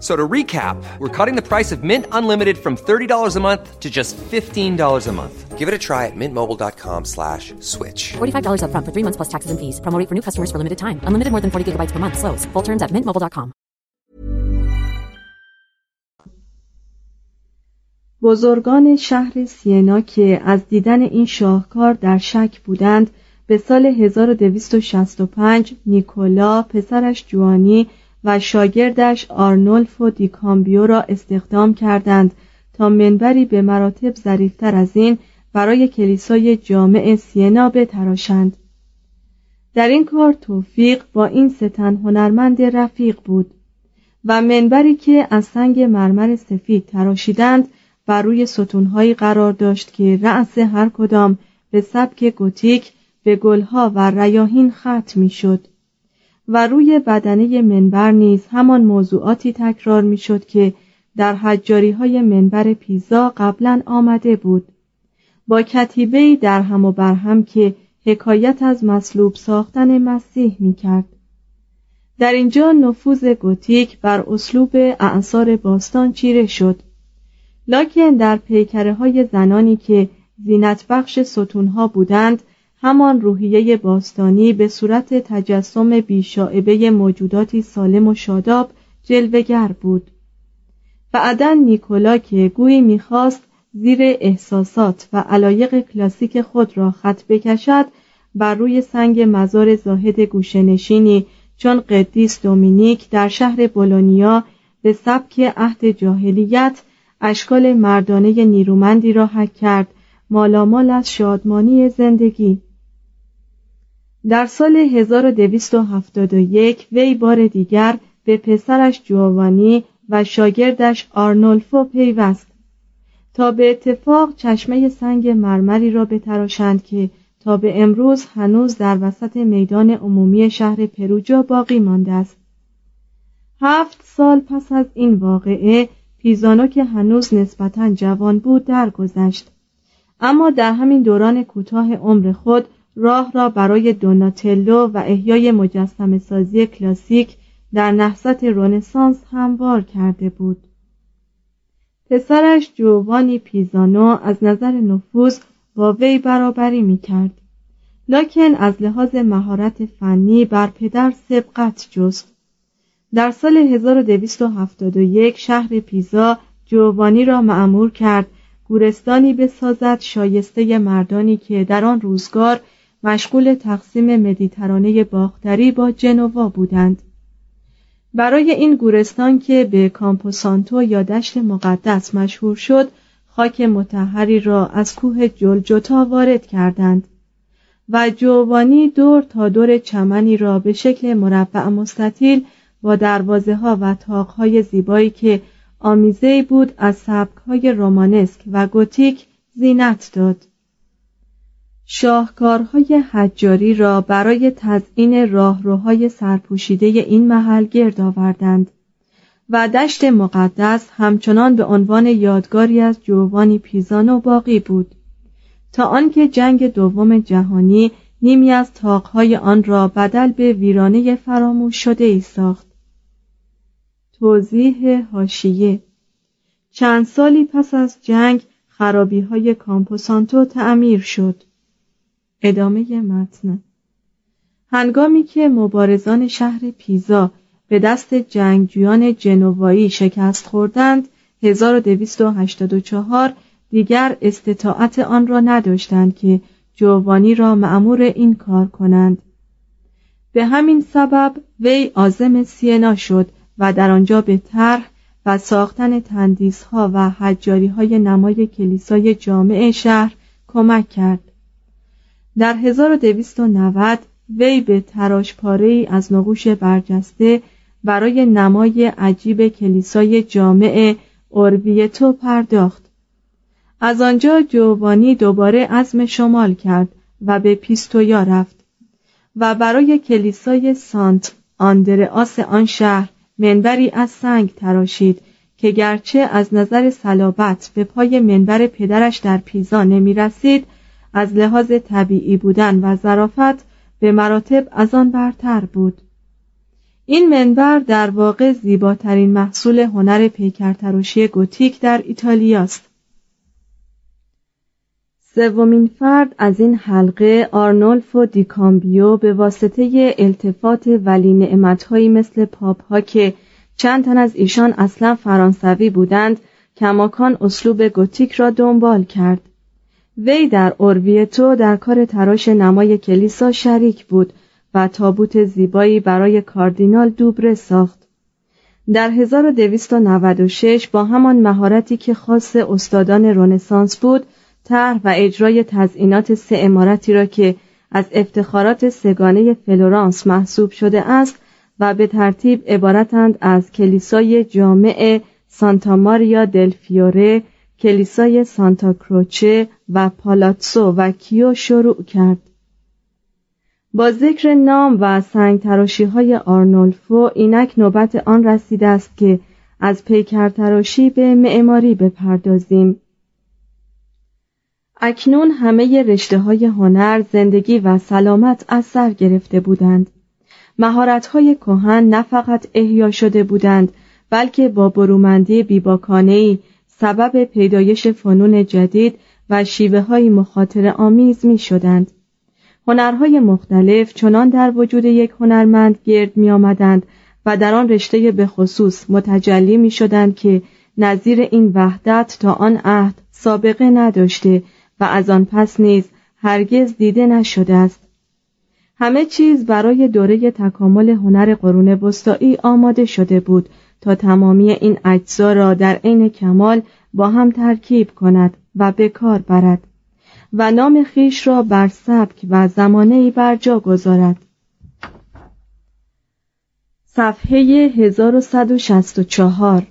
So to recap, we're cutting the price of Mint Unlimited from $30 a month to just $15 a month. Give it a try at mintmobile.com slash switch. $45 upfront for three months plus taxes and fees. Promo rate for new customers for limited time. Unlimited more than 40 gigabytes per month. Slows. Full terms at mintmobile.com. بزرگان شهر سینا که از دیدن این شاهکار در شک بودند به سال 1265 نیکولا پسرش جوانی و شاگردش آرنولفو دیکامبیو را استخدام کردند تا منبری به مراتب ظریفتر از این برای کلیسای جامع سینا بتراشند. در این کار توفیق با این ستن هنرمند رفیق بود و منبری که از سنگ مرمر سفید تراشیدند بر روی ستونهایی قرار داشت که رأس هر کدام به سبک گوتیک به گلها و ریاهین ختم می‌شد. و روی بدنه منبر نیز همان موضوعاتی تکرار می‌شد که در حجاری های منبر پیزا قبلا آمده بود با کتیبه در هم و برهم که حکایت از مصلوب ساختن مسیح می کرد. در اینجا نفوذ گوتیک بر اسلوب اعصار باستان چیره شد لکن در پیکره های زنانی که زینت بخش ستونها بودند همان روحیه باستانی به صورت تجسم بیشاعبه موجوداتی سالم و شاداب جلوگر بود. بعدا نیکولا که گویی می‌خواست زیر احساسات و علایق کلاسیک خود را خط بکشد بر روی سنگ مزار زاهد گوشنشینی چون قدیس دومینیک در شهر بولونیا به سبک عهد جاهلیت اشکال مردانه نیرومندی را حک کرد مالامال از شادمانی زندگی. در سال 1271 وی بار دیگر به پسرش جوانی و شاگردش آرنولفو پیوست تا به اتفاق چشمه سنگ مرمری را بتراشند که تا به امروز هنوز در وسط میدان عمومی شهر پروجا باقی مانده است. هفت سال پس از این واقعه پیزانو که هنوز نسبتا جوان بود درگذشت. اما در همین دوران کوتاه عمر خود راه را برای دوناتلو و احیای مجسم سازی کلاسیک در نهضت رونسانس هموار کرده بود پسرش جوانی پیزانو از نظر نفوذ با وی برابری می کرد. لکن از لحاظ مهارت فنی بر پدر سبقت جست. در سال 1271 شهر پیزا جوانی را معمور کرد گورستانی بسازد شایسته مردانی که در آن روزگار مشغول تقسیم مدیترانه باختری با جنوا بودند. برای این گورستان که به کامپوسانتو یا دشت مقدس مشهور شد خاک متحری را از کوه جلجتا وارد کردند و جوانی دور تا دور چمنی را به شکل مربع مستطیل با دروازه ها و تاق های زیبایی که آمیزه بود از سبک های رومانسک و گوتیک زینت داد. شاهکارهای حجاری را برای تزئین راهروهای سرپوشیده این محل گرد آوردند و دشت مقدس همچنان به عنوان یادگاری از جوانی پیزانو باقی بود تا آنکه جنگ دوم جهانی نیمی از تاقهای آن را بدل به ویرانه فراموش شده ای ساخت. توضیح هاشیه چند سالی پس از جنگ خرابی های کامپوسانتو تعمیر شد. ادامه متن. هنگامی که مبارزان شهر پیزا به دست جنگجویان جنوایی شکست خوردند 1284 دیگر استطاعت آن را نداشتند که جوانی را معمور این کار کنند. به همین سبب وی عازم سینا شد و در آنجا به طرح و ساختن تندیس ها و حجاری های نمای کلیسای جامع شهر کمک کرد. در 1290 وی به تراش پاره از نقوش برجسته برای نمای عجیب کلیسای جامع اوربیتو پرداخت. از آنجا جوانی دوباره عزم شمال کرد و به پیستویا رفت و برای کلیسای سانت آندرآس آن شهر منبری از سنگ تراشید که گرچه از نظر صلابت به پای منبر پدرش در پیزا نمی رسید از لحاظ طبیعی بودن و ظرافت به مراتب از آن برتر بود. این منبر در واقع زیباترین محصول هنر پیکرتراشی گوتیک در ایتالیاست سومین فرد از این حلقه آرنولفو دیکامبیو به واسطه التفات ولی نعمتهایی مثل پاپ ها که چند تن از ایشان اصلا فرانسوی بودند کماکان اسلوب گوتیک را دنبال کرد. وی در اورویتو در کار تراش نمای کلیسا شریک بود و تابوت زیبایی برای کاردینال دوبره ساخت. در 1296 با همان مهارتی که خاص استادان رنسانس بود طرح و اجرای تزئینات سه عمارتی را که از افتخارات سه‌گانه فلورانس محسوب شده است و به ترتیب عبارتند از کلیسای جامع سانتا ماریا دل فیوره، کلیسای سانتا کروچه و پالاتسو و کیو شروع کرد. با ذکر نام و سنگ تراشی های آرنولفو اینک نوبت آن رسیده است که از پیکر تراشی به معماری بپردازیم. اکنون همه رشته های هنر، زندگی و سلامت از سر گرفته بودند. مهارت‌های کهن نه فقط احیا شده بودند بلکه با برومندی بیباکانه‌ای سبب پیدایش فنون جدید و شیوه های مخاطر آمیز می شدند. هنرهای مختلف چنان در وجود یک هنرمند گرد می آمدند و در آن رشته به خصوص متجلی می شدند که نظیر این وحدت تا آن عهد سابقه نداشته و از آن پس نیز هرگز دیده نشده است. همه چیز برای دوره تکامل هنر قرون وسطایی آماده شده بود تا تمامی این اجزا را در عین کمال با هم ترکیب کند و به کار برد و نام خیش را بر سبک و زمانه بر جا گذارد. صفحه 1164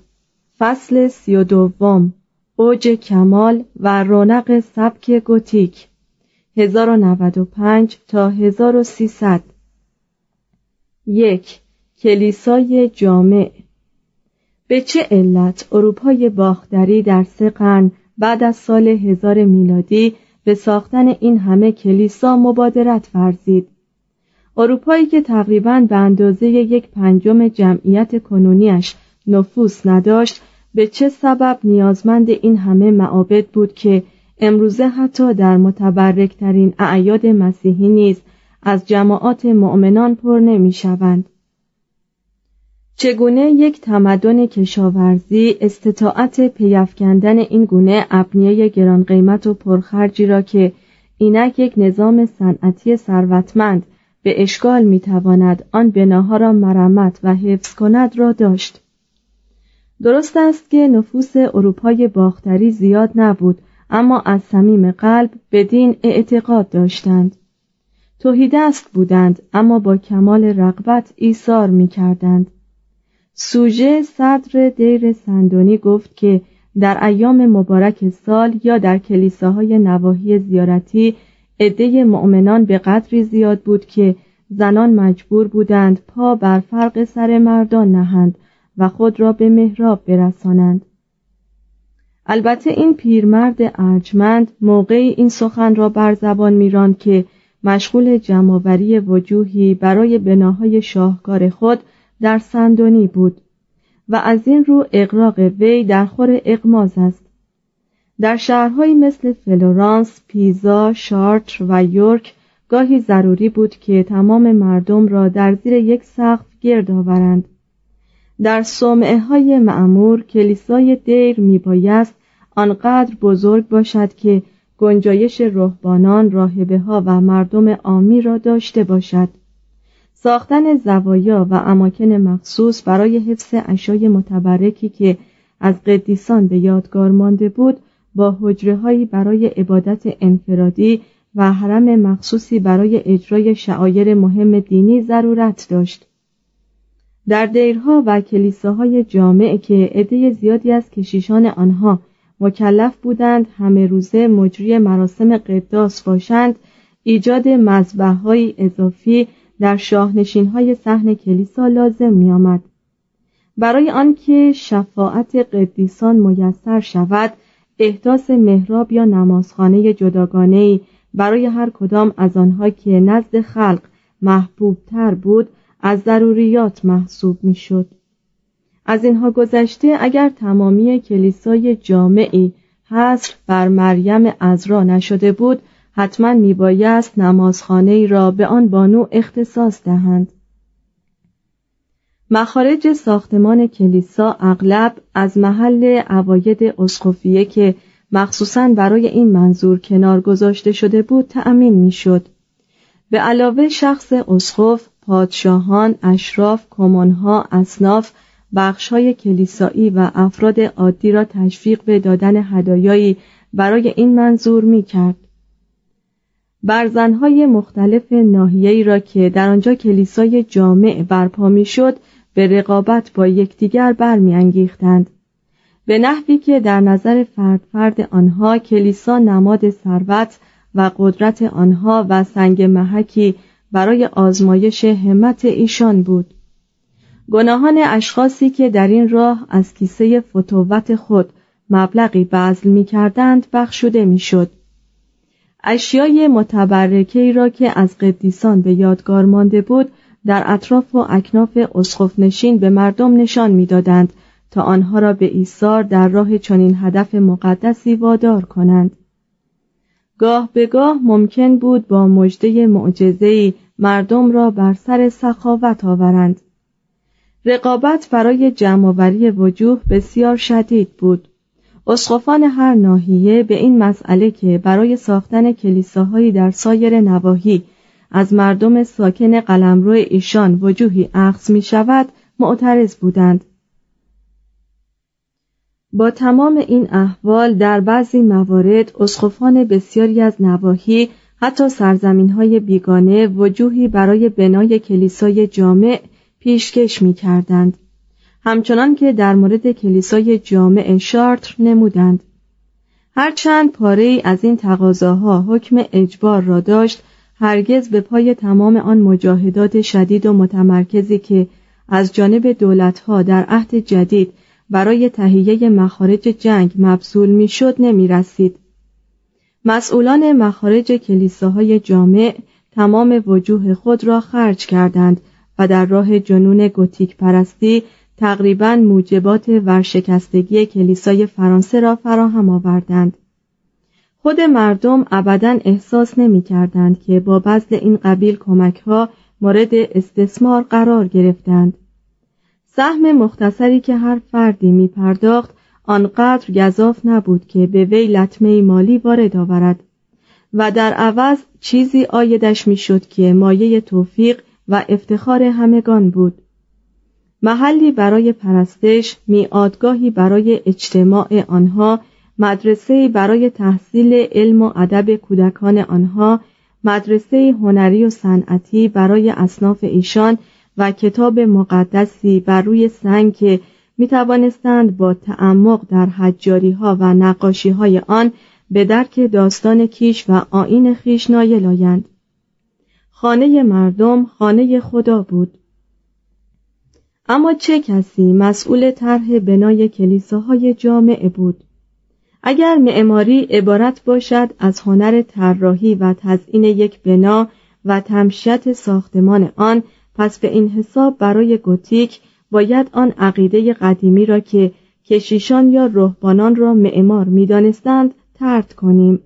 فصل سی و دوم اوج کمال و رونق سبک گوتیک 1095 تا 1300 یک کلیسای جامع. به چه علت اروپای باختری در سه قرن بعد از سال هزار میلادی به ساختن این همه کلیسا مبادرت ورزید اروپایی که تقریبا به اندازه یک پنجم جمعیت کنونیش نفوس نداشت به چه سبب نیازمند این همه معابد بود که امروزه حتی در متبرکترین اعیاد مسیحی نیز از جماعات مؤمنان پر نمی شوند. چگونه یک تمدن کشاورزی استطاعت پیافکندن این گونه ابنیه گران قیمت و پرخرجی را که اینک یک نظام صنعتی ثروتمند به اشکال می‌تواند آن بناها را مرمت و حفظ کند را داشت درست است که نفوس اروپای باختری زیاد نبود اما از صمیم قلب به دین اعتقاد داشتند توهیدست بودند اما با کمال رغبت ایثار می کردند. سوژه صدر دیر سندونی گفت که در ایام مبارک سال یا در کلیساهای نواحی زیارتی عده مؤمنان به قدری زیاد بود که زنان مجبور بودند پا بر فرق سر مردان نهند و خود را به محراب برسانند. البته این پیرمرد ارجمند موقعی این سخن را بر زبان میراند که مشغول جمعآوری وجوهی برای بناهای شاهکار خود در سن‌دنی بود و از این رو اغراق وی در خور اغماض است در شهرهایی مثل فلورانس، پیزا، شارتر و یورک گاهی ضروری بود که تمام مردم را در زیر یک سقف گرد آورند در صومعه های معمور کلیسای دیر میبایست آنقدر بزرگ باشد که گنجایش رهبانان، راهبه ها و مردم عامی را داشته باشد. ساختن زوایا و اماکن مخصوص برای حفظ اشای متبرکی که از قدیسان به یادگار مانده بود با حجره برای عبادت انفرادی و حرم مخصوصی برای اجرای شعایر مهم دینی ضرورت داشت. در دیرها و کلیساهای جامع که عده زیادی از کشیشان آنها مکلف بودند همه روزه مجری مراسم قداس باشند ایجاد های اضافی در شاهنشین های صحن کلیسا لازم می آمد. برای آنکه شفاعت قدیسان میسر شود احداث محراب یا نمازخانه جداگانه برای هر کدام از آنها که نزد خلق محبوب تر بود از ضروریات محسوب می‌شد. از اینها گذشته اگر تمامی کلیسای جامعی حصر بر مریم ازرا نشده بود حتما میبایست نمازخانه را به آن بانو اختصاص دهند مخارج ساختمان کلیسا اغلب از محل عواید اسقفیه که مخصوصا برای این منظور کنار گذاشته شده بود تأمین می‌شد. به علاوه شخص اسقف، پادشاهان، اشراف، کمانها، اصناف های کلیسایی و افراد عادی را تشویق به دادن هدایایی برای این منظور می کرد. برزنهای مختلف ناحیه‌ای را که در آنجا کلیسای جامع برپا می‌شد به رقابت با یکدیگر برمیانگیختند به نحوی که در نظر فرد فرد آنها کلیسا نماد ثروت و قدرت آنها و سنگ محکی برای آزمایش همت ایشان بود گناهان اشخاصی که در این راه از کیسه فتووت خود مبلغی بذل می کردند بخشوده می شد. اشیای متبرکه را که از قدیسان به یادگار مانده بود در اطراف و اکناف اسخف نشین به مردم نشان می‌دادند تا آنها را به ایثار در راه چنین هدف مقدسی وادار کنند. گاه به گاه ممکن بود با مجده معجزه‌ای مردم را بر سر سخاوت آورند. رقابت برای جمعآوری وجوه بسیار شدید بود. اسقفان هر ناحیه به این مسئله که برای ساختن کلیساهایی در سایر نواحی از مردم ساکن قلمرو ایشان وجوهی اخذ می شود معترض بودند با تمام این احوال در بعضی موارد اسقفان بسیاری از نواحی حتی سرزمین های بیگانه وجوهی برای بنای کلیسای جامع پیشکش می کردند. همچنان که در مورد کلیسای جامع شارتر نمودند. هرچند پاره ای از این تقاضاها حکم اجبار را داشت هرگز به پای تمام آن مجاهدات شدید و متمرکزی که از جانب دولتها در عهد جدید برای تهیه مخارج جنگ مبذول می‌شد نمی رسید. مسئولان مخارج کلیساهای جامع تمام وجوه خود را خرج کردند و در راه جنون گوتیک پرستی تقریبا موجبات ورشکستگی کلیسای فرانسه را فراهم آوردند. خود مردم ابدا احساس نمی کردند که با بذل این قبیل کمک ها مورد استثمار قرار گرفتند. سهم مختصری که هر فردی می پرداخت آنقدر گذاف نبود که به وی لطمه مالی وارد آورد و در عوض چیزی آیدش می‌شد که مایه توفیق و افتخار همگان بود محلی برای پرستش میادگاهی برای اجتماع آنها مدرسه برای تحصیل علم و ادب کودکان آنها مدرسه هنری و صنعتی برای اصناف ایشان و کتاب مقدسی بر روی سنگ که می توانستند با تعمق در حجاری ها و نقاشی های آن به درک داستان کیش و آین خیش نایل خانه مردم خانه خدا بود. اما چه کسی مسئول طرح بنای کلیساهای جامعه بود؟ اگر معماری عبارت باشد از هنر طراحی و تزئین یک بنا و تمشیت ساختمان آن پس به این حساب برای گوتیک باید آن عقیده قدیمی را که کشیشان یا رهبانان را معمار می‌دانستند ترد کنیم.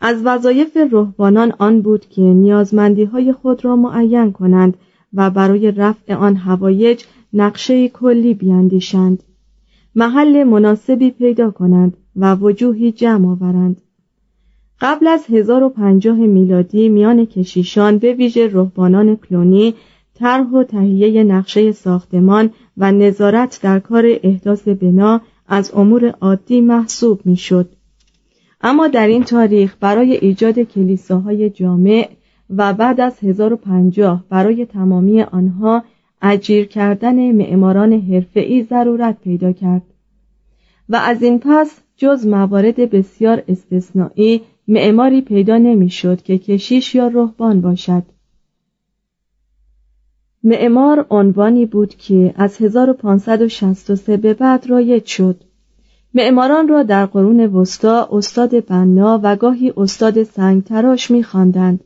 از وظایف رهبانان آن بود که نیازمندی های خود را معین کنند و برای رفع آن هوایج نقشه کلی بیاندیشند محل مناسبی پیدا کنند و وجوهی جمع آورند قبل از 1050 میلادی میان کشیشان به ویژه رهبانان کلونی طرح و تهیه نقشه ساختمان و نظارت در کار احداث بنا از امور عادی محسوب می‌شد. اما در این تاریخ برای ایجاد کلیساهای جامع و بعد از 1050 برای تمامی آنها اجیر کردن معماران حرفه‌ای ضرورت پیدا کرد. و از این پس جز موارد بسیار استثنایی معماری پیدا نمی‌شد که کشیش یا رهبان باشد. معمار عنوانی بود که از 1563 به بعد رایج شد. معماران را در قرون وسطا استاد بنا و گاهی استاد سنگ تراش می‌خواندند.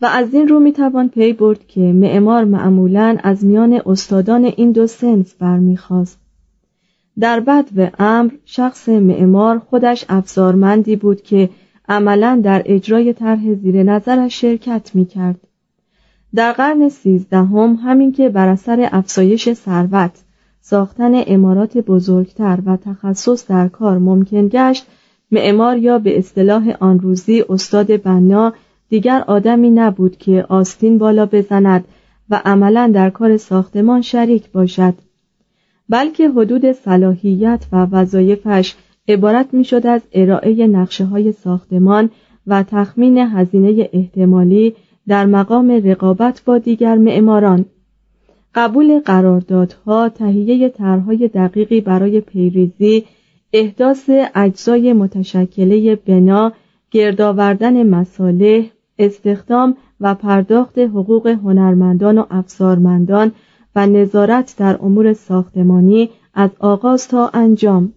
و از این رو می‌توان پی برد که معمار معمولا از میان استادان این دو سنف برمیخواست. در بد و امر شخص معمار خودش افزارمندی بود که عملا در اجرای طرح زیر نظرش شرکت می‌کرد. در قرن سیزدهم همین که بر اثر افزایش ثروت ساختن امارات بزرگتر و تخصص در کار ممکن گشت معمار یا به اصطلاح آن روزی استاد بنا دیگر آدمی نبود که آستین بالا بزند و عملا در کار ساختمان شریک باشد بلکه حدود صلاحیت و وظایفش عبارت می‌شد از ارائه نقشه های ساختمان و تخمین هزینه احتمالی در مقام رقابت با دیگر معماران. قبول قراردادها تهیه طرحهای دقیقی برای پیریزی احداث اجزای متشکله بنا گردآوردن مصالح استخدام و پرداخت حقوق هنرمندان و افزارمندان و نظارت در امور ساختمانی از آغاز تا انجام.